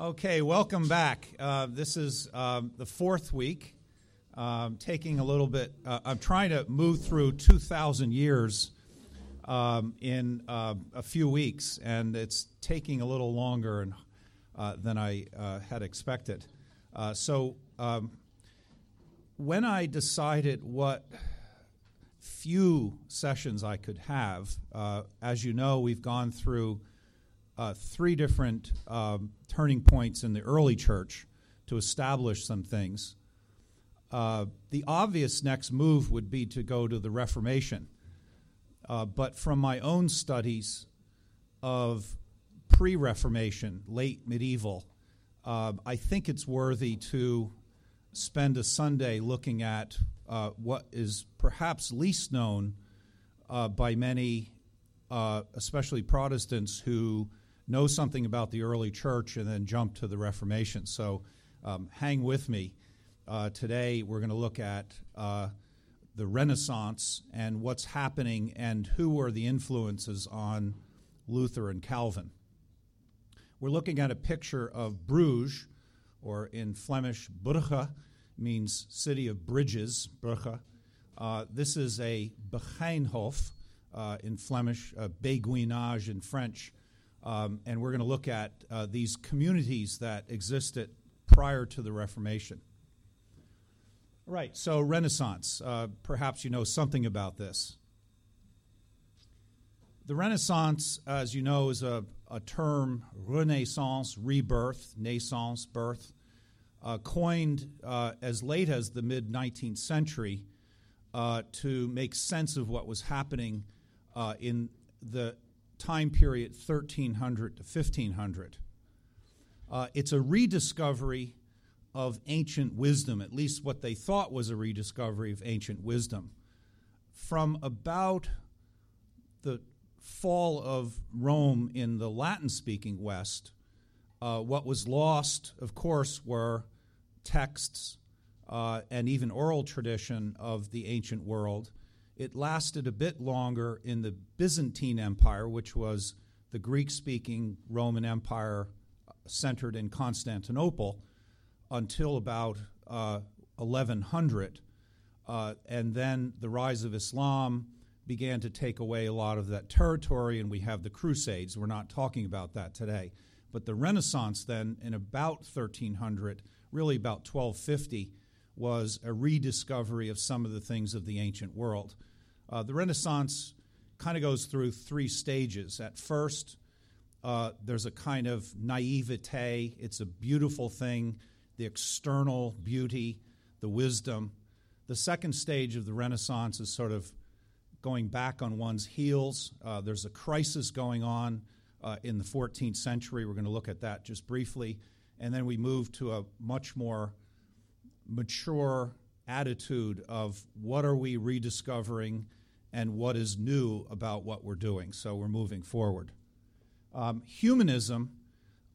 Okay, welcome back. Uh, this is um, the fourth week. Um, taking a little bit, uh, I'm trying to move through 2,000 years um, in uh, a few weeks, and it's taking a little longer and, uh, than I uh, had expected. Uh, so, um, when I decided what few sessions I could have, as you know, we've gone through uh, three different um, turning points in the early church to establish some things. Uh, the obvious next move would be to go to the Reformation. Uh, but from my own studies of pre Reformation, late medieval, uh, I think it's worthy to spend a Sunday looking at uh, what is perhaps least known uh, by many, especially Protestants, who know something about the early church and then jump to the Reformation. So um, hang with me. Uh, today we're going to look at uh, the Renaissance and what's happening and who are the influences on Luther and Calvin. We're looking at a picture of Bruges, or in Flemish, Brugge, means city of bridges, Brugge. Uh, this is a Begijnhof uh, in Flemish, Beguinage in French, um, and we're going to look at uh, these communities that existed prior to the Reformation. Right, so Renaissance. Uh, perhaps you know something about this. The Renaissance, as you know, is a, a term, renaissance, rebirth, naissance, birth, uh, coined uh, as late as the mid 19th century uh, to make sense of what was happening uh, in the time period 1300 to 1500. Uh, it's a rediscovery of ancient wisdom, at least what they thought was a rediscovery of ancient wisdom. From about the fall of Rome in the Latin speaking West, uh, what was lost, of course, were texts uh, and even oral tradition of the ancient world. It lasted a bit longer in the Byzantine Empire, which was the Greek speaking Roman Empire centered in Constantinople, until about uh, 1100. Uh, and then the rise of Islam began to take away a lot of that territory, and we have the Crusades. We're not talking about that today. But the Renaissance, then, in about 1300, really about 1250, was a rediscovery of some of the things of the ancient world. Uh, the Renaissance kind of goes through three stages. At first, uh, there's a kind of naivete, it's a beautiful thing, the external beauty, the wisdom. The second stage of the Renaissance is sort of going back on one's heels. Uh, there's a crisis going on uh, in the 14th century. We're going to look at that just briefly. And then we move to a much more mature attitude of what are we rediscovering and what is new about what we're doing. So we're moving forward. Um, humanism,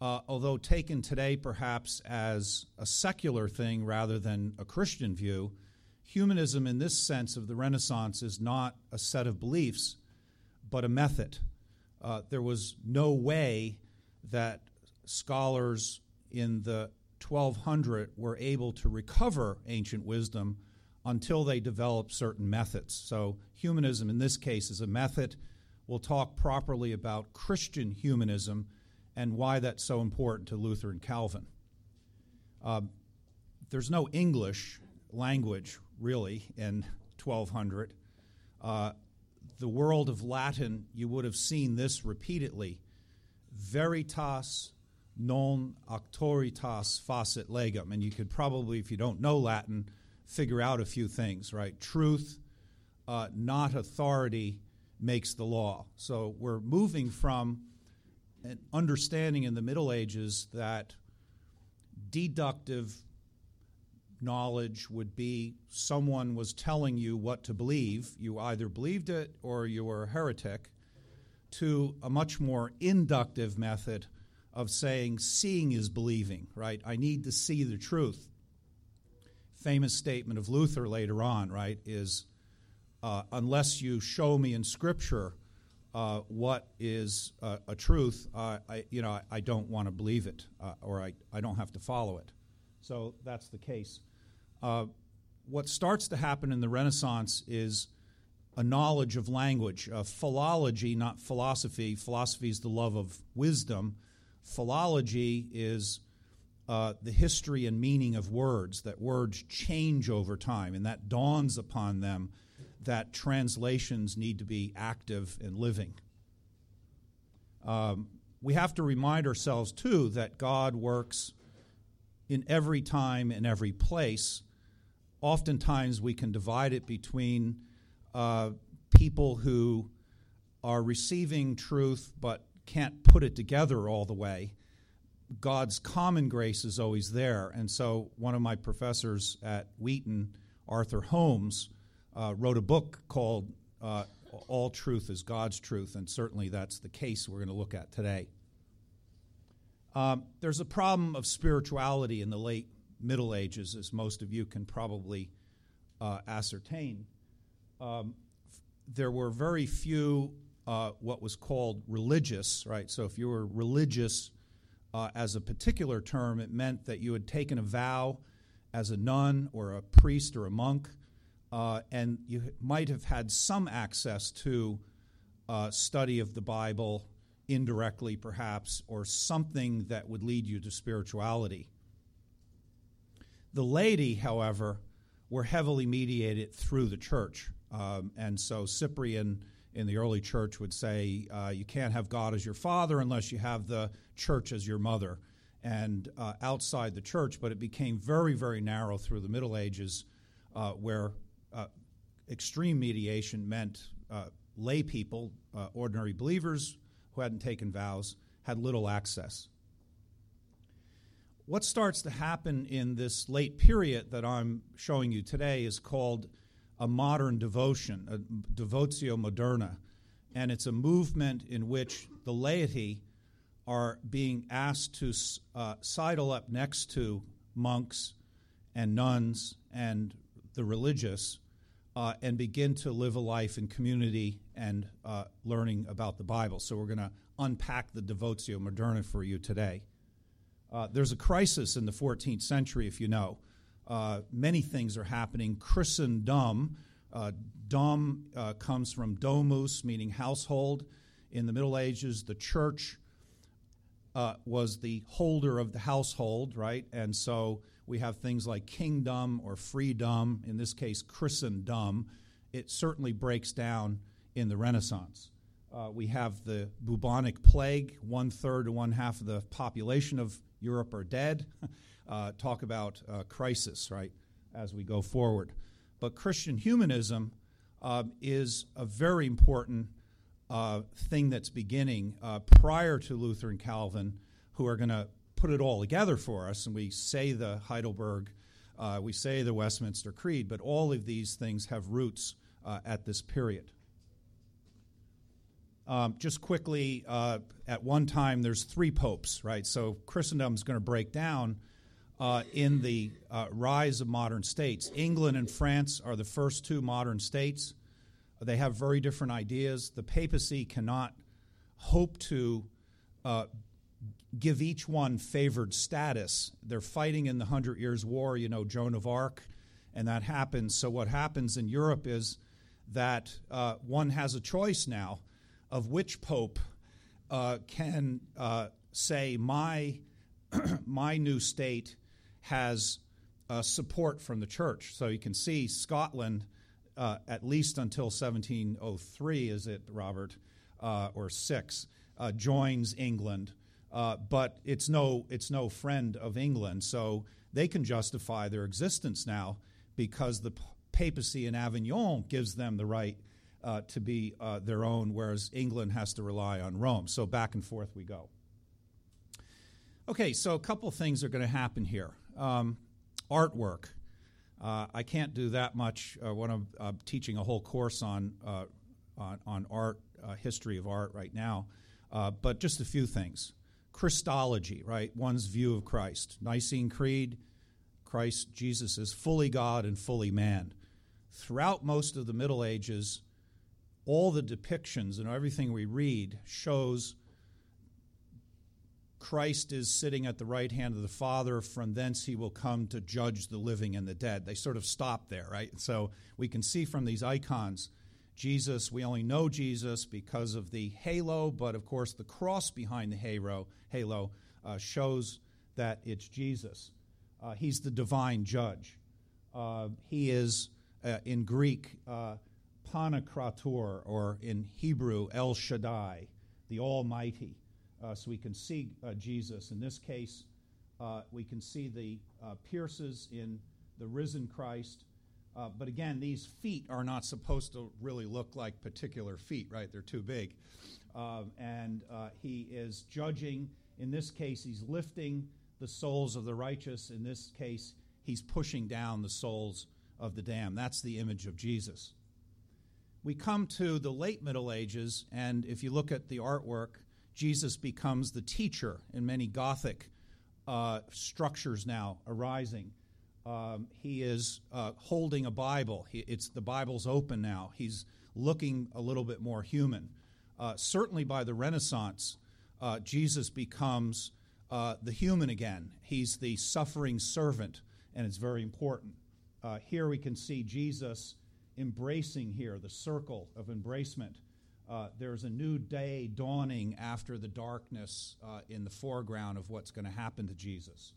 uh, although taken today perhaps as a secular thing rather than a Christian view, humanism in this sense of the Renaissance is not a set of beliefs, but a method. Uh, there was no way that scholars in the 1200 were able to recover ancient wisdom until they develop certain methods. So, humanism in this case is a method. We'll talk properly about Christian humanism and why that's so important to Luther and Calvin. Uh, there's no English language, really, in 1200. Uh, the world of Latin, you would have seen this repeatedly veritas non auctoritas facit legum. And you could probably, if you don't know Latin, figure out a few things, right? Truth, uh, not authority, makes the law. So we're moving from an understanding in the Middle Ages that deductive knowledge would be someone was telling you what to believe. You either believed it or you were a heretic, to a much more inductive method of saying seeing is believing, right? I need to see the truth famous statement of Luther later on, right, is uh, unless you show me in Scripture uh, what is uh, a truth, uh, I, you know, I, I don't want to believe it, uh, or I, I don't have to follow it. So that's the case. Uh, what starts to happen in the Renaissance is a knowledge of language, philology, not philosophy. Philosophy is the love of wisdom. Philology is uh, the history and meaning of words, that words change over time, and that dawns upon them that translations need to be active and living. Um, we have to remind ourselves, too, that God works in every time and every place. Oftentimes, we can divide it between uh, people who are receiving truth but can't put it together all the way God's common grace is always there. And so, one of my professors at Wheaton, Arthur Holmes, uh, wrote a book called uh, All Truth is God's Truth, and certainly that's the case we're going to look at today. Um, there's a problem of spirituality in the late Middle Ages, as most of you can probably uh, ascertain. Um, there were very few uh, what was called religious, right? So if you were religious, uh, as a particular term, it meant that you had taken a vow as a nun or a priest or a monk, uh, and you might have had some access to uh, study of the Bible indirectly, perhaps, or something that would lead you to spirituality. The laity, however, were heavily mediated through the church. Um, and so Cyprian in the early church would say uh, you can't have God as your father unless you have the church as your mother. And uh, outside the church, but it became very, very narrow through the Middle Ages, uh, where uh, extreme mediation meant uh, lay people, uh, ordinary believers who hadn't taken vows, had little access. What starts to happen in this late period that I'm showing you today is called a modern devotion, a devotio moderna, and it's a movement in which the laity are being asked to uh, sidle up next to monks and nuns and the religious uh, and begin to live a life in community and uh, learning about the Bible. So we're going to unpack the devotio moderna for you today. Uh, there's a crisis in the 14th century, if you know. Uh, many things are happening. Christendom, uh, dom comes from domus, meaning household. In the Middle Ages, the church uh, was the holder of the household, right? And so we have things like kingdom or freedom, in this case, Christendom. It certainly breaks down in the Renaissance. Uh, we have the bubonic plague, one third to one half of the population of Europe are dead. uh, talk about crisis, right, as we go forward. But Christian humanism uh, is a very important uh, thing that's beginning uh, prior to Luther and Calvin, who are going to put it all together for us. And we say the Heidelberg, uh, we say the Westminster Creed, but all of these things have roots at this period. Um, just quickly, uh, at one time, there's three popes, right? So Christendom is going to break down uh, in the uh, rise of modern states. England and France are the first two modern states. They have very different ideas. The papacy cannot hope to uh, give each one favored status. They're fighting in the Hundred Years' War, you know, Joan of Arc, and that happens. So, what happens in Europe is that uh, one has a choice now of which pope uh, can uh, say, my, my new state has uh, support from the church. So you can see Scotland, uh, at least until 1703, is it, Robert, uh, or 6, uh, joins England. Uh, but it's no, it's no friend of England. So they can justify their existence now because the papacy in Avignon gives them the right uh, to be their own, whereas England has to rely on Rome. So back and forth we go. Okay, so a couple things are going to happen here. Um, artwork. Uh, I can't do that much uh, when I'm uh, teaching a whole course on, uh, on, on, art, uh, history of art right now, uh, but just a few things. Christology, right? One's view of Christ. Nicene Creed, Christ, Jesus is fully God and fully man. Throughout most of the Middle Ages, all the depictions and everything we read shows Christ is sitting at the right hand of the Father. From thence he will come to judge the living and the dead. They sort of stop there, right? So we can see from these icons Jesus, we only know Jesus because of the halo, but of course the cross behind the halo, halo uh, shows that it's Jesus. Uh, he's the divine judge. Uh, he is, uh, in Greek, uh, Pantokrator, or in Hebrew, El Shaddai, the Almighty. Uh, so we can see Jesus. In this case, we can see the pierces in the risen Christ uh, but again, these feet are not supposed to really look like particular feet, right? They're too big. Uh, and uh, he is judging. In this case, he's lifting the souls of the righteous. In this case, he's pushing down the souls of the damned. That's the image of Jesus. We come to the late Middle Ages, and if you look at the artwork, Jesus becomes the teacher in many Gothic uh, structures now arising. Um, he is uh, holding a Bible. He, it's the Bible's open now. He's looking a little bit more human. Uh, certainly, by the Renaissance, uh, Jesus becomes uh, the human again. He's the suffering servant, and it's very important. Uh, here we can see Jesus embracing here the circle of embracement. Uh, there's a new day dawning after the darkness in the foreground of what's going to happen to Jesus.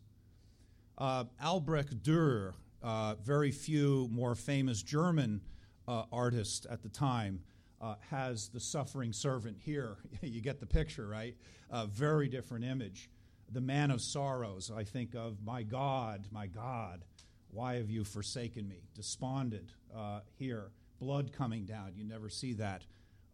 Uh, Albrecht Dürer, uh, very few more famous German uh, artists at the time, uh, has the suffering servant here. you get the picture, right? A very different image. The man of sorrows, I think of, my God, my God, why have you forsaken me? Despondent uh, here, blood coming down. You never see that.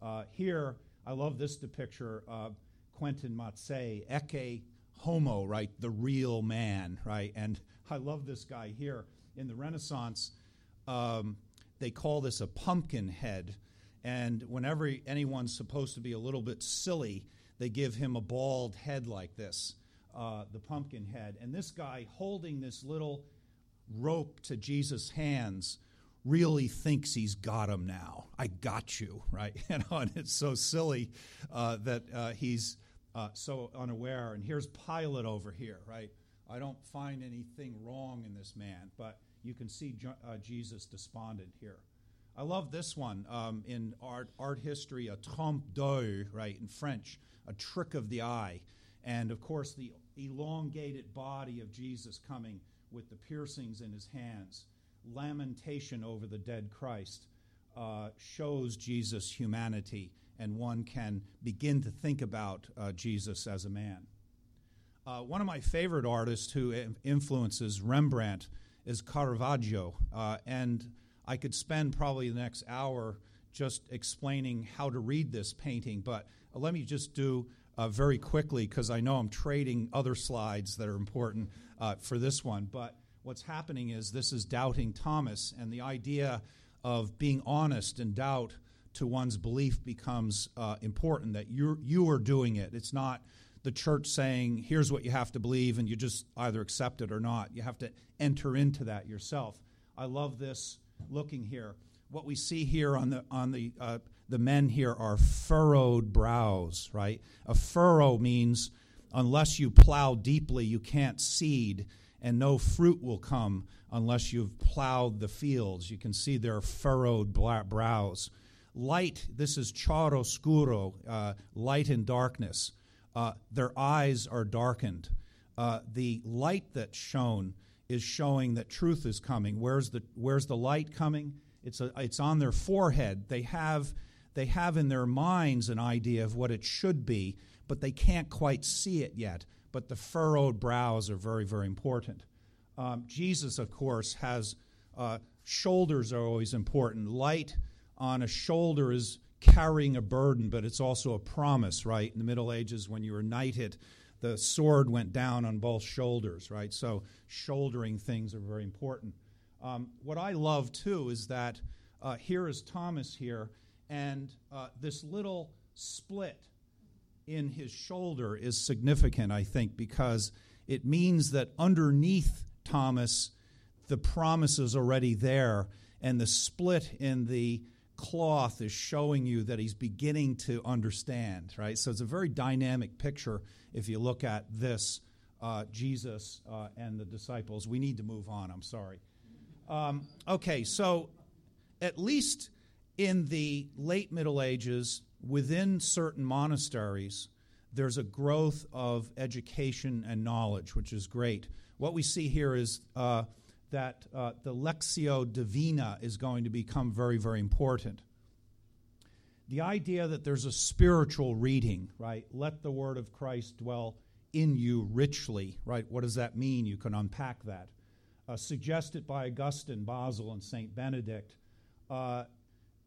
Uh, here, I love this depiction of Quentin Matsys, Ecce homo, right? The real man, right? And I love this guy here. In the Renaissance, um, they call this a pumpkin head. And whenever anyone's supposed to be a little bit silly, they give him a bald head like this, uh, the pumpkin head. And this guy holding this little rope to Jesus' hands really thinks he's got him now. I got you, right? You know, and it's so silly uh, that uh, he's uh, so unaware. And here's Pilate over here, right? I don't find anything wrong in this man, but you can see uh, Jesus despondent here. I love this one um, in art, art history, a trompe l'oeil, right, in French, a trick of the eye. And of course, the elongated body of Jesus coming with the piercings in his hands. Lamentation over the dead Christ uh, shows Jesus' humanity and one can begin to think about uh, Jesus as a man. Uh, one of my favorite artists who influences Rembrandt is Caravaggio, uh, and I could spend probably the next hour just explaining how to read this painting, but uh, let me just do uh, very quickly because I know I'm trading other slides that are important uh, for this one. But what's happening is this is doubting Thomas, and the idea of being honest and doubt to one's belief becomes uh, important that you're you are doing it. It's not the church saying here's what you have to believe and you just either accept it or not. You have to enter into that yourself. I love this looking here. What we see here on the on the uh, the men here are furrowed brows right? A furrow means unless you plow deeply you can't seed and no fruit will come unless you've plowed the fields you can see their furrowed brows light, this is chiaroscuro, uh, light and darkness. Uh, their eyes are darkened. Uh, the light that's shown is showing that truth is coming. Where's the, where's the light coming? It's, a, it's on their forehead. They have, they have in their minds an idea of what it should be, but they can't quite see it yet. But the furrowed brows are very, very important. Um, Jesus, of course, has uh, shoulders are always important. Light on a shoulder is carrying a burden, but it's also a promise, right? In the Middle Ages, when you were knighted, the sword went down on both shoulders, right? So shouldering things are very important. Um, what I love too is that uh, here is Thomas here, and uh, this little split in his shoulder is significant, I think, because it means that underneath Thomas, the promise is already there, and the split in the cloth is showing you that he's beginning to understand, right? So it's a very dynamic picture if you look at this uh, Jesus uh, and the disciples. We need to move on, I'm sorry. Um, okay, so at least in the late Middle Ages, within certain monasteries, there's a growth of education and knowledge, which is great. What we see here is uh, that uh, the Lectio Divina is going to become very, very important. The idea that there's a spiritual reading, right? Let the word of Christ dwell in you richly, right? What does that mean? You can unpack that. Uh, suggested by Augustine, Basil, and St. Benedict, uh,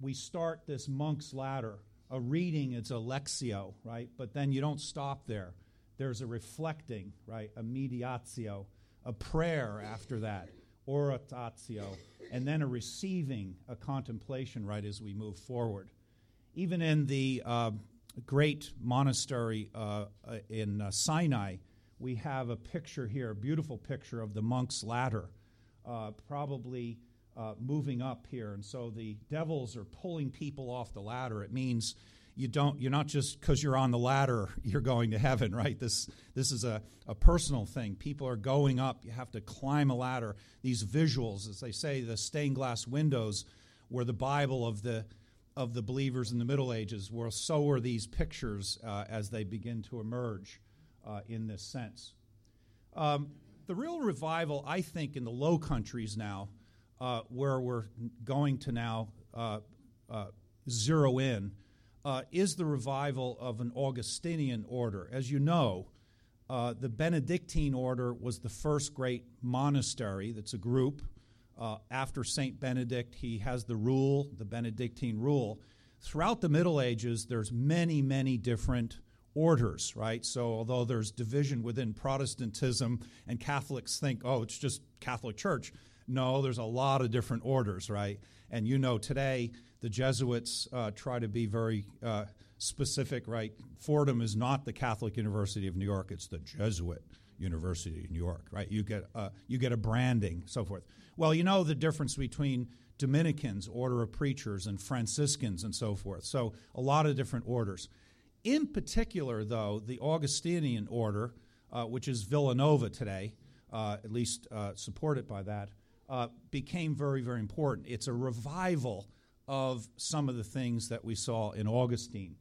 we start this monk's ladder. A reading, it's a lectio, right? But then you don't stop there. There's a reflecting, right? A mediatio, a prayer after that oratio, and then a receiving, a contemplation right as we move forward. Even in the uh, great monastery uh, uh, in uh, Sinai, we have a picture here, a beautiful picture of the monk's ladder, uh, probably uh, moving up here. And so the devils are pulling people off the ladder. It means you don't you're not just because you're on the ladder you're going to heaven right? This this is a, a personal thing. People are going up. You have to climb a ladder. These visuals as they say the stained glass windows were the bible of the of the believers in the middle ages. Were so are these pictures uh, as they begin to emerge uh, in this sense. Um, the real revival i think in the low countries now uh, where we're going to now uh, uh, zero in uh, is the revival of an Augustinian order. As you know, uh, the Benedictine order was the first great monastery that's a group. After St. Benedict, he has the rule, the Benedictine rule. Throughout the Middle Ages, there's many, many different orders, right? So, although there's division within Protestantism and Catholics think, oh, it's just Catholic Church, no, there's a lot of different orders, right? And you know, today, the Jesuits uh, try to be very uh, specific, right? Fordham is not the Catholic University of New York; it's the Jesuit University of New York, right? You get uh, you get a branding, so forth. Well, you know the difference between Dominicans, order of preachers, and Franciscans, and so forth. So a lot of different orders. In particular, though, the Augustinian order, uh, which is Villanova today, uh, at least uh, supported by that, became very, very important. It's a revival of some of the things that we saw in Augustine.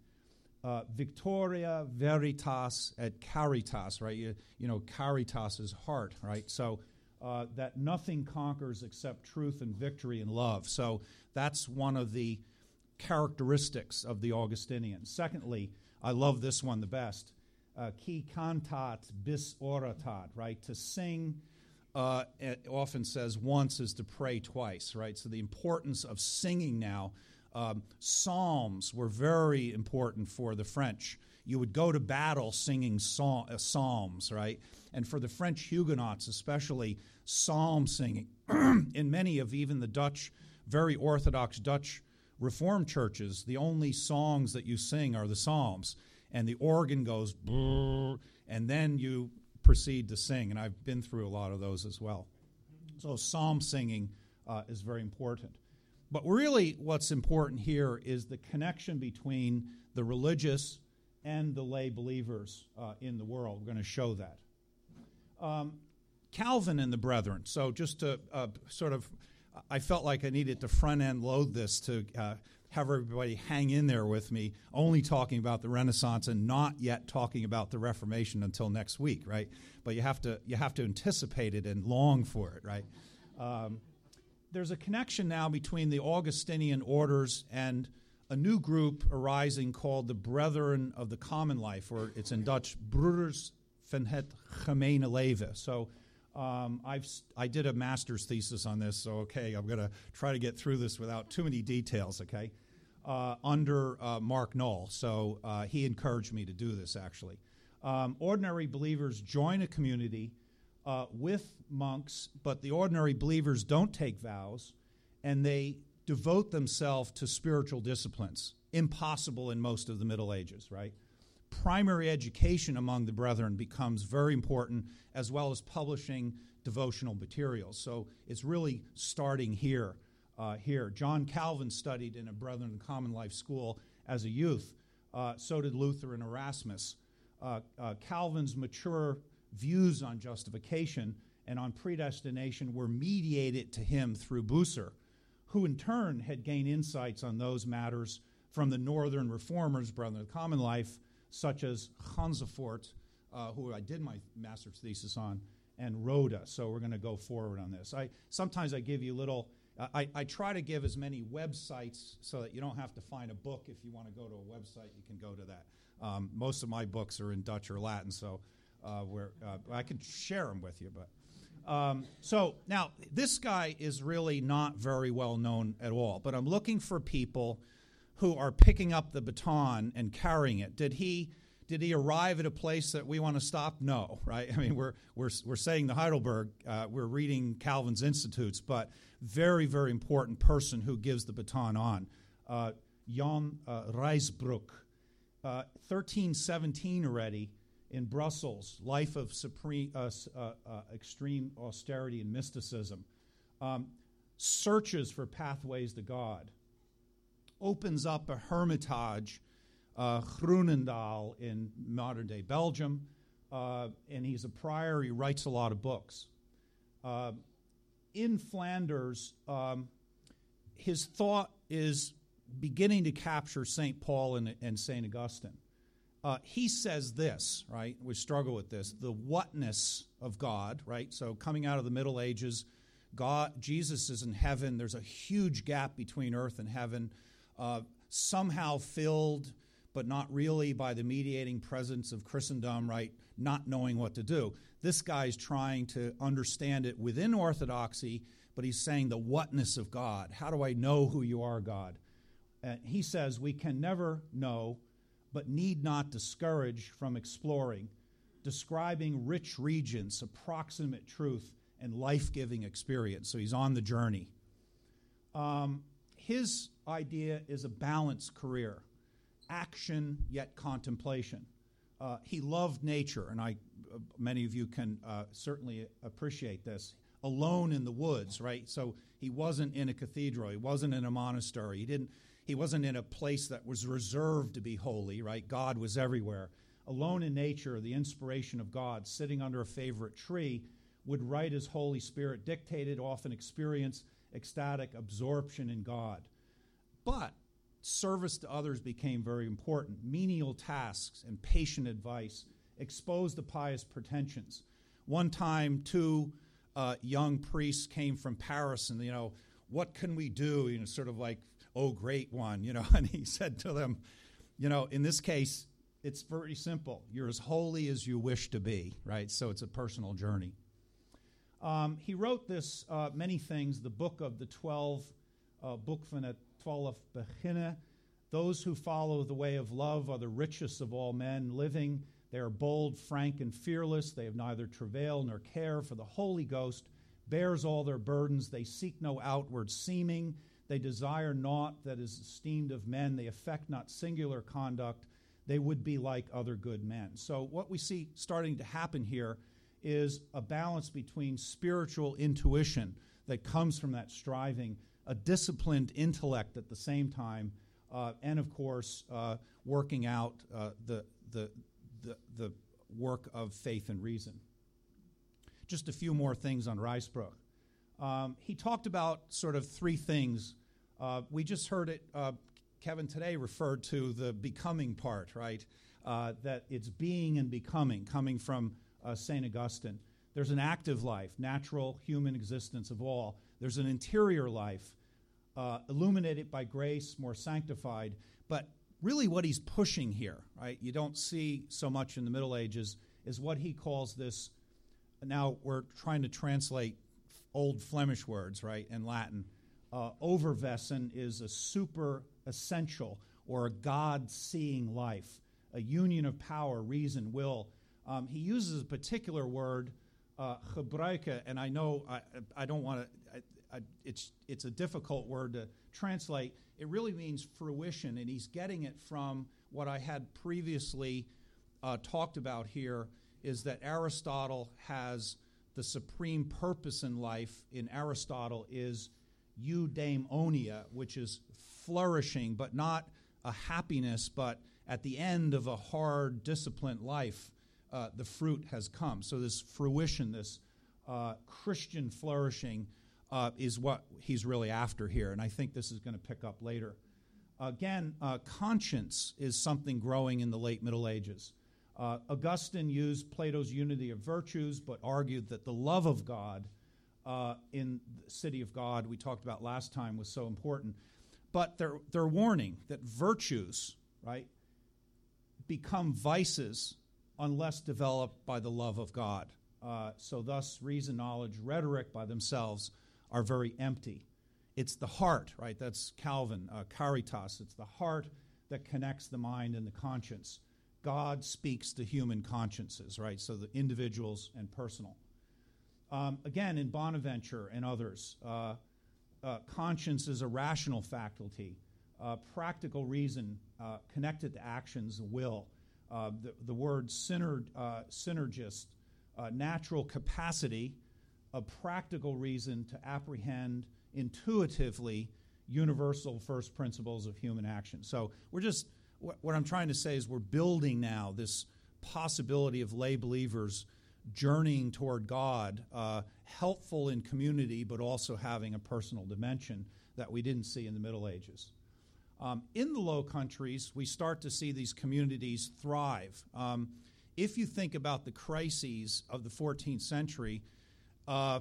Uh, Victoria Veritas et Caritas, right? You, you know, Caritas is heart, right? So uh, that nothing conquers except truth and victory and love. So that's one of the characteristics of the Augustinians. Secondly, I love this one the best. Uh, qui cantat bis oratat, right? To sing uh, often says once is to pray twice, right? So the importance of singing now. Um, psalms were very important for the French. You would go to battle singing uh, psalms, right? And for the French Huguenots, especially, psalm singing. In many of even the Dutch, very Orthodox Dutch Reformed churches, the only songs that you sing are the psalms, and the organ goes, and then you proceed to sing, and I've been through a lot of those as well. So, psalm singing uh, is very important. But really, what's important here is the connection between the religious and the lay believers uh, in the world. We're going to show that. Um, Calvin and the Brethren. So, just to uh, sort of, I felt like I needed to front end load this to uh, have everybody hang in there with me, only talking about the Renaissance and not yet talking about the Reformation until next week, right? But you have to you have to anticipate it and long for it, right? Um, there's a connection now between the Augustinian orders and a new group arising called the Brethren of the Common Life, or it's in Dutch, Broeders van het Gemene Leven. So um, I've, I did a master's thesis on this, so okay, I'm going to try to get through this without too many details, okay? Uh, under uh, Mark Noll. So uh, he encouraged me to do this actually. Um, ordinary believers join a community uh, with monks, but the ordinary believers don't take vows and they devote themselves to spiritual disciplines. Impossible in most of the Middle Ages, right? Primary education among the brethren becomes very important, as well as publishing devotional materials. So it's really starting here. uh, here. John Calvin studied in a Brethren Common Life school as a youth. Uh, so did Luther and Erasmus. Uh, uh, Calvin's mature views on justification and on predestination were mediated to him through Bucer, who in turn had gained insights on those matters from the Northern Reformers, Brethren of Common Life, such as Gansfort, uh, who I did my master's thesis on, and Rhoda. So we're going to go forward on this. I sometimes I give you little. I, I try to give as many websites so that you don't have to find a book. If you want to go to a website, you can go to that. Um, most of my books are in Dutch or Latin, so uh, where uh, I can share them with you. But um, so now this guy is really not very well known at all. But I'm looking for people who are picking up the baton and carrying it. Did he? Did he arrive at a place that we want to stop? No, right? I mean, we're, we're, we're saying the Heidelberg, uh, we're reading Calvin's Institutes, but very, very important person who gives the baton on. Uh, Jan uh, 1317 uh, already in Brussels, life of supreme, uh, uh, extreme austerity and mysticism, um, searches for pathways to God, opens up a hermitage uh, Groenendaal in modern day Belgium, uh, and he's a prior. He writes a lot of books. Uh, in Flanders, um, his thought is beginning to capture St. Paul and, and St. Augustine. Uh, he says this, right? We struggle with this the whatness of God, right? So, coming out of the Middle Ages, God, Jesus is in heaven. There's a huge gap between earth and heaven, uh, somehow filled but not really by the mediating presence of Christendom, right? Not knowing what to do. This guy's trying to understand it within Orthodoxy, but he's saying the whatness of God. How do I know who you are, God? And he says we can never know, but need not discourage from exploring, describing rich regions, approximate truth, and life giving experience. So he's on the journey. Um, his idea is a balanced career action yet contemplation. Uh, he loved nature, and I, uh, many of you can uh, certainly appreciate this. Alone in the woods, right? So he wasn't in a cathedral. He wasn't in a monastery. He didn't. He wasn't in a place that was reserved to be holy, right? God was everywhere. Alone in nature, the inspiration of God, sitting under a favorite tree, would write as Holy Spirit dictated, often experience ecstatic absorption in God. But service to others became very important. Menial tasks and patient advice exposed the pious pretensions. One time, two uh, young priests came from Paris, and you know, what can we do? You know, sort of like, oh, great one, you know. And he said to them, you know, in this case, it's very simple. You're as holy as you wish to be, right? So it's a personal journey. Um, he wrote this uh, many things. The book of the twelve uh, book van het twaalf beginnen. Those who follow the way of love are the richest of all men living. They are bold, frank, and fearless. They have neither travail nor care, for the Holy Ghost bears all their burdens. They seek no outward seeming. They desire naught that is esteemed of men. They affect not singular conduct. They would be like other good men. So, what we see starting to happen here is a balance between spiritual intuition that comes from that striving a disciplined intellect at the same time, uh, and of course, uh, working out uh, the, the, the, the, work of faith and reason. Just a few more things on Ruysbroeck. Um, he talked about sort of three things. Uh, we just heard it, uh, Kevin today referred to the becoming part, right? Uh, that it's being and becoming, coming from St. Augustine. There's an active life, natural human existence of all. There's an interior life, uh, illuminated by grace, more sanctified. But really, what he's pushing here, right, you don't see so much in the Middle Ages, is what he calls this. Now we're trying to translate old Flemish words, right, in Latin. Uh, overwesen is a super essential or a God seeing life, a union of power, reason, will. Um, he uses a particular word, uh, and I know I, I don't want to, it's, it's a difficult word to translate. It really means fruition, and he's getting it from what I had previously uh, talked about here is that Aristotle has the supreme purpose in life, in Aristotle, is eudaimonia, which is flourishing, but not a happiness, but at the end of a hard, disciplined life, uh, the fruit has come. So, this fruition, this uh, Christian flourishing, uh, is what he's really after here. And I think this is going to pick up later. Again, uh, conscience is something growing in the late Middle Ages. Uh, Augustine used Plato's unity of virtues, but argued that the love of God uh, in the city of God, we talked about last time, was so important. But they're, they're warning that virtues, right, become vices unless developed by the love of God. Uh, so, thus, reason, knowledge, rhetoric by themselves are very empty. It's the heart, right? That's Calvin, uh, caritas. It's the heart that connects the mind and the conscience. God speaks to human consciences, right? So the individuals and personal. Um, again, in Bonaventure and others, uh, uh, conscience is a rational faculty, uh, practical reason uh, connected to actions, will. Uh, the, the word uh, synderesis, natural capacity, a practical reason to apprehend intuitively universal first principles of human action. So we're just, what I'm trying to say is we're building now this possibility of lay believers journeying toward God, uh, helpful in community, but also having a personal dimension that we didn't see in the Middle Ages. Um, in the Low Countries, we start to see these communities thrive. Um, if you think about the crises of the 14th century, uh,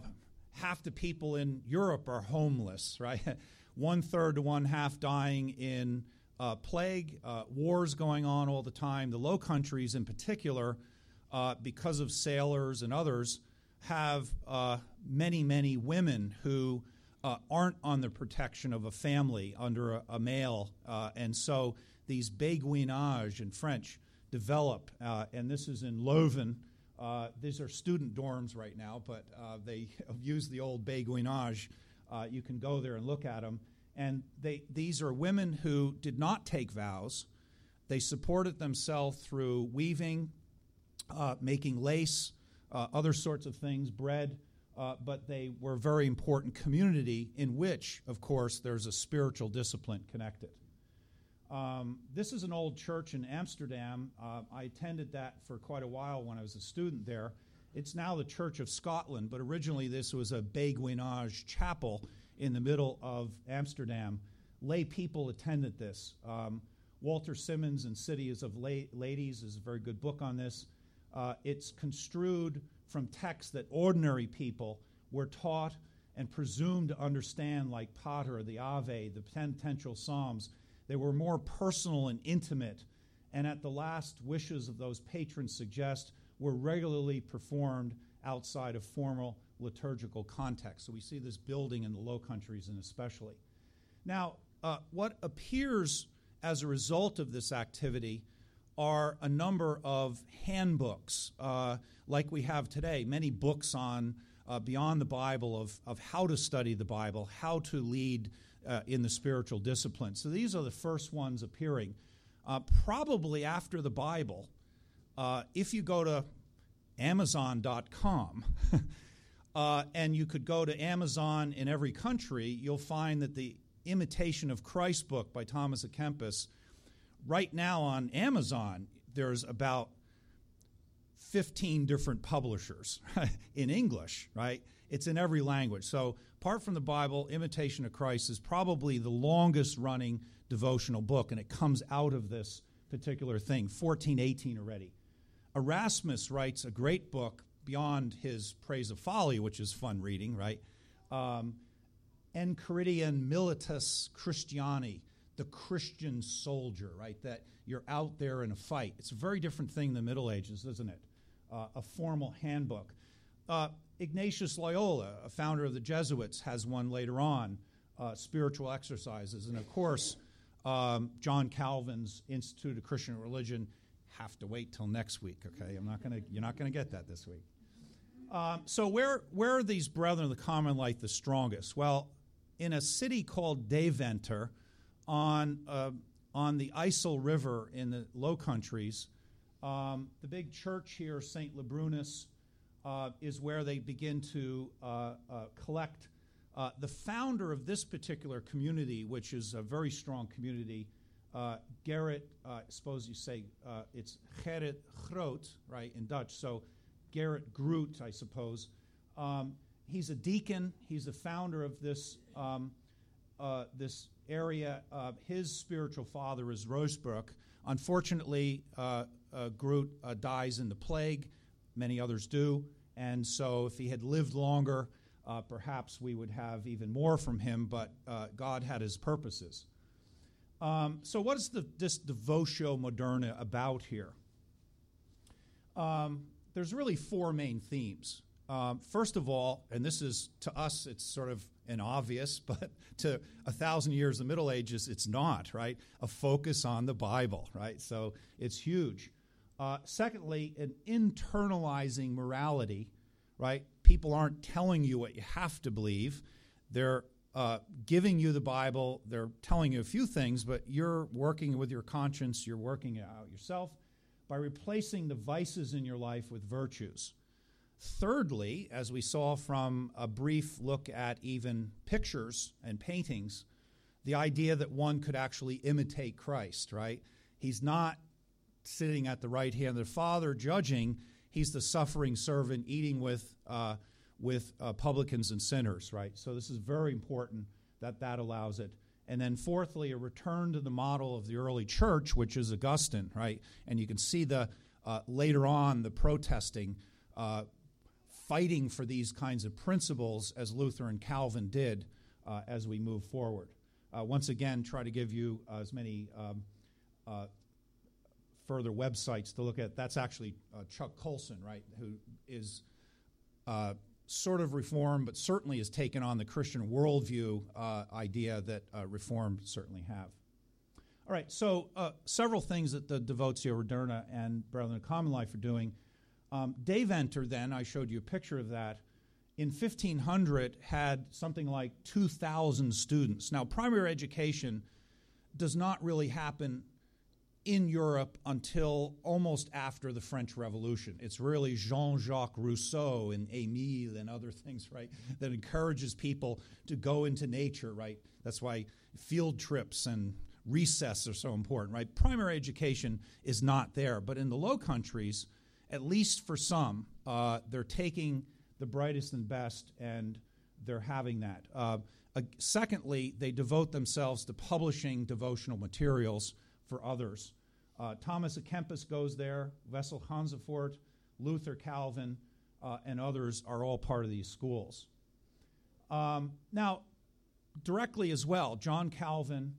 half the people in Europe are homeless, right? one third to one half dying in uh, plague, uh, wars going on all the time. The Low Countries, in particular, uh, because of sailors and others, have uh, many, many women who uh, aren't on the protection of a family under a, a male. And so these béguinage in French develop, and this is in Leuven uh, these are student dorms right now, but uh, they have used the old béguinage. Uh, you can go there and look at them. And they, these are women who did not take vows. They supported themselves through weaving, uh, making lace, uh, other sorts of things, bread. Uh, but they were a very important community in which, of course, there's a spiritual discipline connected. Um, this is an old church in Amsterdam. Uh, I attended that for quite a while when I was a student there. It's now the Church of Scotland, but originally this was a Béguinage chapel in the middle of Amsterdam. Lay people attended this. Um, Walter Simons and Cities of La- Ladies is a very good book on this. Uh, it's construed from texts that ordinary people were taught and presumed to understand, like Pater, the Ave, the penitential Psalms they were more personal and intimate, and at the last wishes of those patrons suggest were regularly performed outside of formal liturgical context. So we see this building in the Low Countries and especially. Now, uh, what appears as a result of this activity are a number of handbooks, uh, like we have today, many books on uh, beyond the Bible of, of how to study the Bible, how to lead uh, in the spiritual discipline. So these are the first ones appearing. Uh, probably after the Bible, uh, if you go to Amazon.com, uh, and you could go to Amazon in every country, you'll find that the Imitation of Christ book by Thomas à Kempis, right now on Amazon, there's about 15 different publishers in English, right? It's in every language. So, apart from the Bible, Imitation of Christ is probably the longest running devotional book, and it comes out of this particular thing, 1418 already. Erasmus writes a great book beyond his Praise of Folly, which is fun reading, right? Um, Enchiridion Militis Christiani, the Christian soldier, right? That you're out there in a fight. It's a very different thing than the Middle Ages, isn't it? Uh, a formal handbook. Uh, Ignatius Loyola, a founder of the Jesuits, has one later on, uh, Spiritual Exercises. And of course, um, John Calvin's Institute of Christian Religion. Have to wait till next week, okay? I'm not gonna, you're not going to get that this week. Um, so, where, where are these brethren of the common light the strongest? Well, in a city called Deventer on, uh, on the IJssel River in the Low Countries, um, the big church here, St. Lebuinus, uh, is where they begin to uh, uh, collect Uh, the founder of this particular community, which is a very strong community, Gerrit, uh, suppose you say it's Gerrit Groot, right, in Dutch. So Gerrit Groot, I suppose. Um, he's a deacon. He's the founder of this um, this area. Uh, his spiritual father is Ruysbroeck. Unfortunately, uh, uh Groot dies in the plague. Many others do. And so, if he had lived longer, uh, perhaps we would have even more from him, but God had his purposes. Um, so, what is the, this Devotio Moderna about here? Um, there's really four main themes. Um, first of all, and this is to us, it's sort of an obvious, but to a thousand years of the Middle Ages, it's not, right? A focus on the Bible, right? So it's huge. Uh, secondly, an internalizing morality, right? People aren't telling you what you have to believe. They're uh, giving you the Bible. They're telling you a few things, but you're working with your conscience. You're working it out yourself by replacing the vices in your life with virtues. Thirdly, as we saw from a brief look at even pictures and paintings, the idea that one could actually imitate Christ, right? He's not sitting at the right hand of the Father judging, he's the suffering servant eating with, uh, with uh, publicans and sinners, right? So this is very important that that allows it. And then, fourthly, a return to the model of the early church, which is Augustine, right? And you can see the uh, later on the protesting uh, fighting for these kinds of principles as Luther and Calvin did uh, as we move forward. Uh, once again, try to give you as many um, further websites to look at. That's actually uh, Chuck Colson, right, who is uh, sort of reform, but certainly has taken on the Christian worldview idea that reform certainly have. All right, so several things that the Devotio Moderna and Brethren of Common Life are doing um, Deventer, then, I showed you a picture of that, in 1500 had something like 2,000 students. Now, primary education does not really happen in Europe until almost after the French Revolution. It's really Jean Jacques Rousseau and Emile and other things, right, that encourages people to go into nature, right? That's why field trips and recess are so important, right? Primary education is not there. But in the Low Countries, at least for some, uh, they're taking the brightest and best and they're having that. Uh, uh, secondly, they devote themselves to publishing devotional materials for others. Uh, Thomas à Kempis goes there, Wessel Hansefort, Luther Calvin, uh, and others are all part of these schools. Um, now, directly as well, John Calvin,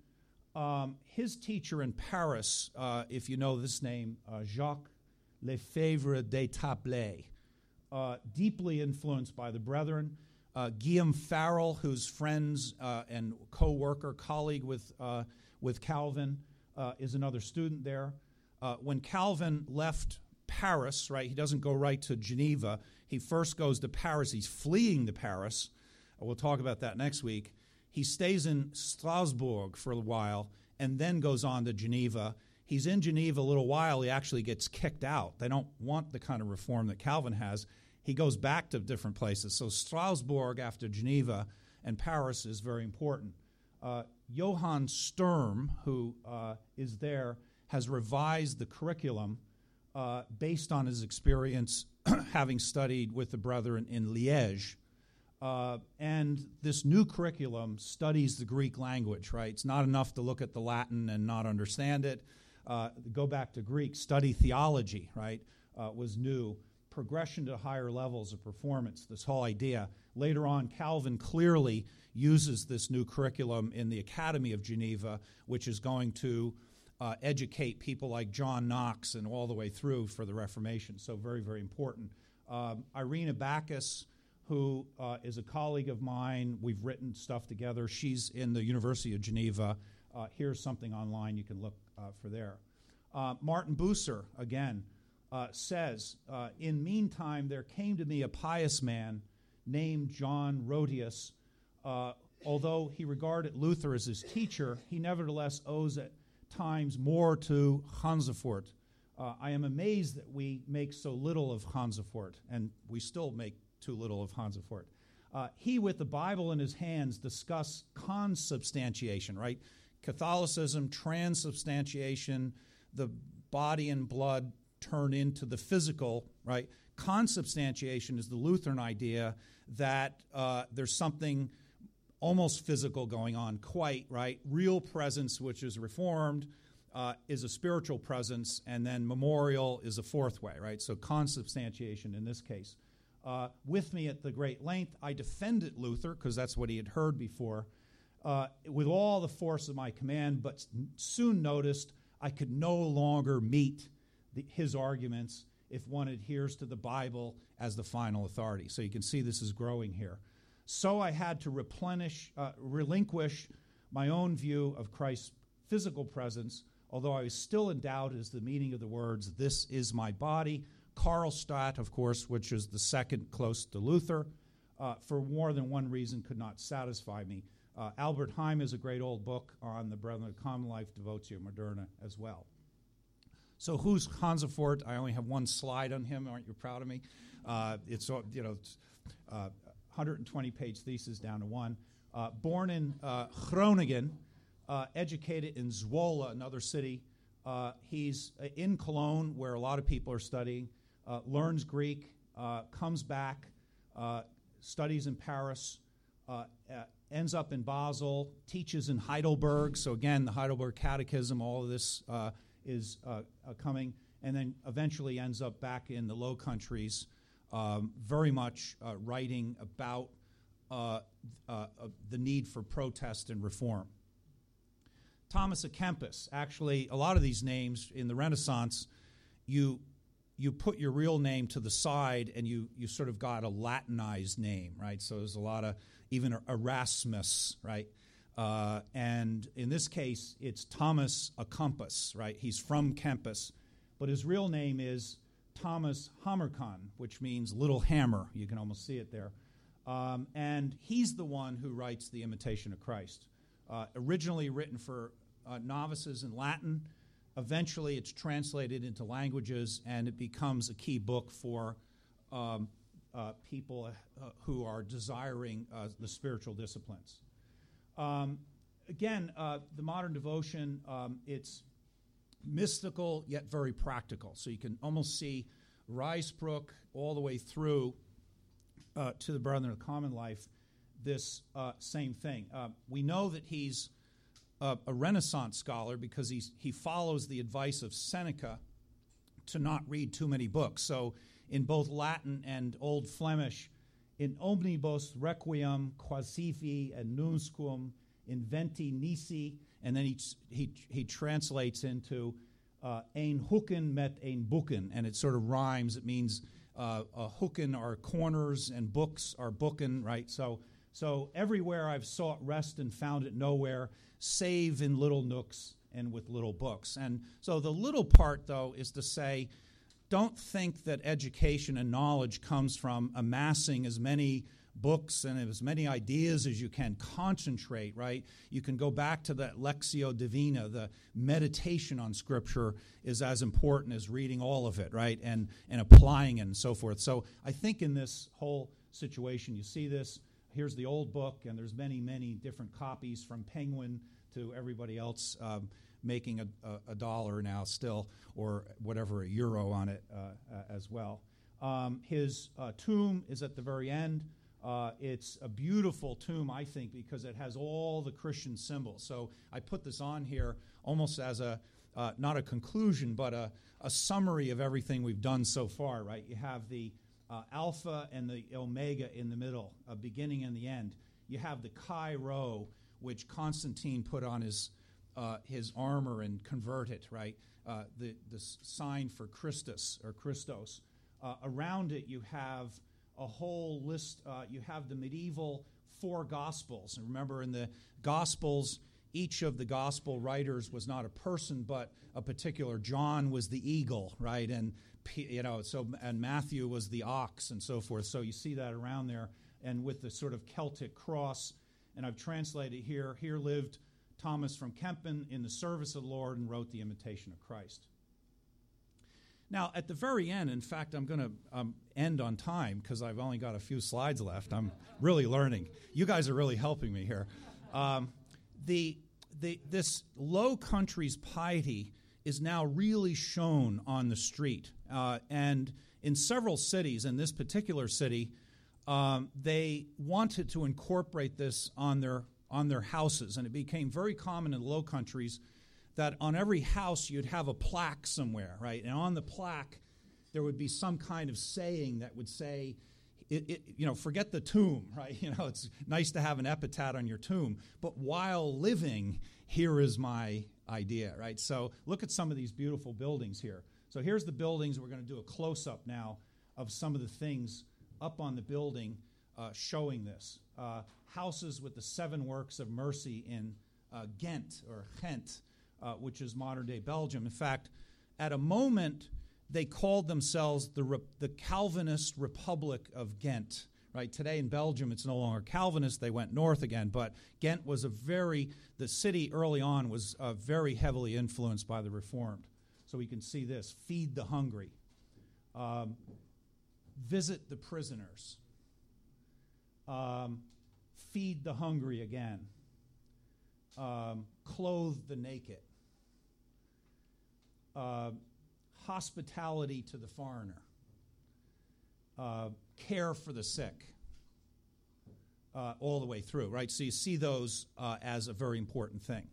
um, his teacher in Paris, uh, if you know this name, Jacques Lefebvre d'Etaples, uh, deeply influenced by the Brethren. Uh, Guillaume Farel, who's friends uh, and co-worker, colleague with, uh, with Calvin, uh, is another student there. Uh, when Calvin left Paris, right, he doesn't go right to Geneva. He first goes to Paris. He's fleeing to Paris. We'll talk about that next week. He stays in Strasbourg for a while and then goes on to Geneva He's in Geneva a little while. He actually gets kicked out. They don't want the kind of reform that Calvin has. He goes back to different places. So Strasbourg after Geneva and Paris is very important. Uh, Johann Sturm, who uh, is there, has revised the curriculum uh, based on his experience having studied with the brethren in Liège. Uh, and this new curriculum studies the Greek language, right? It's not enough to look at the Latin and not understand it uh, go back to Greek, study theology, right, uh, was new. Progression to higher levels of performance, this whole idea. Later on, Calvin clearly uses this new curriculum in the Academy of Geneva, which is going to uh, educate people like John Knox and all the way through for the Reformation. So, very, very important. Um, Irena Backus, who uh, is a colleague of mine, we've written stuff together. She's in the University of Geneva. Uh, here's something online you can look uh, for there. Uh, Martin Bucer, again, uh, says, uh, In meantime, there came to me a pious man named John Rhodius. Uh, although he regarded Luther as his teacher, he nevertheless owes at times more to Hansefort. Uh, I am amazed that we make so little of Hansefort, and we still make too little of Hansefort. Uh, he, with the Bible in his hands, discuss consubstantiation, right? Catholicism, transubstantiation, the body and blood turn into the physical, right? Consubstantiation is the Lutheran idea that uh, there's something almost physical going on, quite, right? Real presence, which is reformed, uh, is a spiritual presence, and then memorial is a fourth way, right? So consubstantiation in this case. Uh, with me at the great length, I defended Luther because that's what he had heard before, uh, with all the force of my command, but soon noticed I could no longer meet the, his arguments if one adheres to the Bible as the final authority. So you can see this is growing here. So I had to replenish, uh, relinquish my own view of Christ's physical presence, although I was still in doubt as the meaning of the words, This is my body. Karlstadt, of course, which is the second close to Luther, uh, for more than one reason could not satisfy me. Uh, Albert Hyma is a great old book on the Brethren of Common Life, Devotio Moderna, as well. So who's Hansefort? I only have one slide on him. Aren't you proud of me? Uh, it's you know, 120 uh, page thesis down to one. Uh, born in uh, Groningen, uh, educated in Zwolle, another city. Uh, he's in Cologne, where a lot of people are studying. learns Greek, comes back, studies in Paris, ends up in Basel, teaches in Heidelberg. So again, the Heidelberg Catechism, all of this is uh, uh, coming, and then eventually ends up back in the Low Countries, um, very much uh, writing about uh, the need for protest and reform. Thomas à Kempis, actually, a lot of these names in the Renaissance, you you put your real name to the side and you you sort of got a Latinized name, right? So there's a lot of even Erasmus, right? Uh, and in this case, it's Thomas Kempis, right? He's from Kempis, but his real name is Thomas Hamerken, which means little hammer. You can almost see it there. Um, and he's the one who writes The Imitation of Christ. Uh, originally written for uh, novices in Latin. Eventually, it's translated into languages and it becomes a key book for um, uh, people uh, who are desiring uh, the spiritual disciplines. Um, again, uh, the modern devotion, um, it's mystical yet very practical. So you can almost see Ruysbroeck all the way through uh, to the Brethren of Common Life, this uh, same thing. Uh, we know that he's a Renaissance scholar because he's, he follows the advice of Seneca to not read too many books. So in both Latin and Old Flemish, in omnibus requiem quaesivi and nunquam inventi nisi, and then he, he, he translates into uh, ein hooken met ein booken, and it sort of rhymes. It means uh, a hooken are corners and books are booken, right? So, so everywhere I've sought rest and found it nowhere, save in little nooks and with little books. And so the little part, though, is to say, don't think that education and knowledge comes from amassing as many books and as many ideas as you can. Concentrate, right? You can go back to that Lectio Divina. The meditation on Scripture is as important as reading all of it, right? And, and applying it and so forth. So I think in this whole situation, you see this. Here's the old book, and there's many, many different copies from Penguin to everybody else. Um, making a, a, a, dollar now still, or whatever, a euro on it uh, uh, as well. Um, his uh, tomb is at the very end. Uh, it's a beautiful tomb, I think, because it has all the Christian symbols. So I put this on here almost as a uh, not a conclusion, but a, a, summary of everything we've done so far, right? You have the uh, Alpha and the Omega in the middle, a beginning and the end. You have the Chi Rho, which Constantine put on his uh, his armor and convert it, right? Uh, the, the sign for Christus or Christos. Uh, around it, you have a whole list. Uh, you have the medieval four Gospels. And remember, in the Gospels, each of the Gospel writers was not a person, but a particular. John was the eagle, right? And you know, so and Matthew was the ox, and so forth. So you see that around there, and with the sort of Celtic cross. And I've translated here. Here lived Thomas from Kempen in the service of the Lord and wrote the Imitation of Christ. Now, at the very end, in fact, I'm going to um, end on time because I've only got a few slides left. I'm really learning. You guys are really helping me here. Um, the, the, this low country's piety is now really shown on the street. Uh, and in several cities, in this particular city, um, they wanted to incorporate this on their, on their houses. And it became very common in the low countries that on every house you'd have a plaque somewhere, right? And on the plaque, there would be some kind of saying that would say, it, it, you know, forget the tomb, right? You know, it's nice to have an epitaph on your tomb, but while living, here is my idea, right? So look at some of these beautiful buildings here. So here's the buildings. We're going to do a close up now of some of the things up on the building uh, showing this. Uh, houses with the seven works of mercy in uh, Ghent or Ghent uh, which is modern day Belgium. In fact, at a moment, they called themselves the, Re- the Calvinist Republic of Ghent. Right today in Belgium, it's no longer Calvinist. They went north again, but Ghent was a very the city early on was uh, very heavily influenced by the Reformed. So we can see this: feed the hungry, um, visit the prisoners, um, feed the hungry again, um, clothe the naked, uh, hospitality to the foreigner, uh, care for the sick, uh, all the way through, right? So you see those uh, as a very important thing.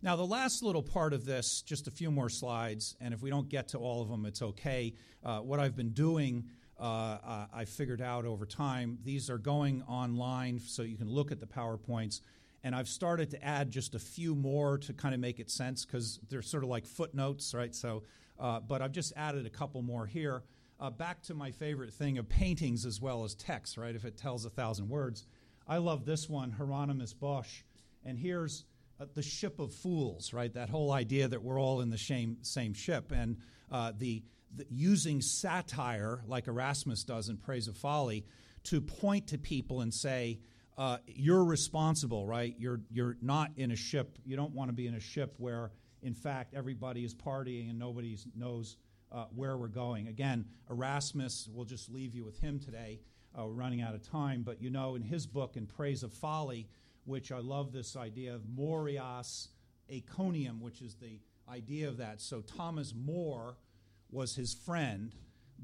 Now, the last little part of this, just a few more slides, and if we don't get to all of them, it's okay. Uh, what I've been doing, uh, I figured out over time, these are going online so you can look at the PowerPoints and I've started to add just a few more to kind of make it sense because they're sort of like footnotes, right? So, uh, but I've just added a couple more here. Uh, back to my favorite thing of paintings as well as text, right? If it tells a thousand words. I love this one, Hieronymus Bosch. And here's uh, the ship of fools, right? That whole idea that we're all in the same, same ship. And uh, the, the, using satire, like Erasmus does in Praise of Folly, to point to people and say, uh, you're responsible, right? You're you're not in a ship. You don't want to be in a ship where, in fact, everybody is partying and nobody knows uh, where we're going. Again, Erasmus. We'll just leave you with him today. Uh, we're running out of time, but you know, in his book, "In Praise of Folly," which I love this idea of morias encomium, which is the idea of that. So Thomas More was his friend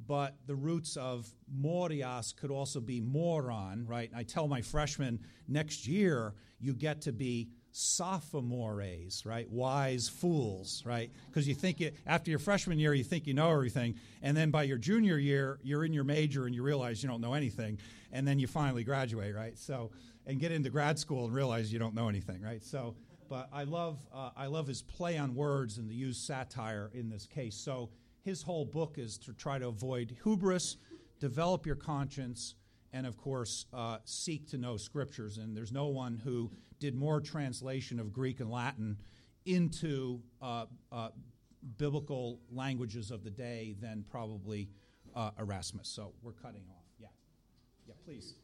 but the roots of morias could also be moron, right? And I tell my freshmen next year you get to be sophomores, right? Wise fools, right? Because you think it, after your freshman year, you think you know everything. And then by your junior year, you're in your major and you realize you don't know anything. And then you finally graduate, right? So, and get into grad school and realize you don't know anything, right? So, but I love, uh, I love his play on words and the use satire in this case. So, his whole book is to try to avoid hubris, develop your conscience, and of course, uh, seek to know scriptures. And there's no one who did more translation of Greek and Latin into uh, uh, biblical languages of the day than probably uh, Erasmus. So we're cutting off. Yeah. Yeah, please.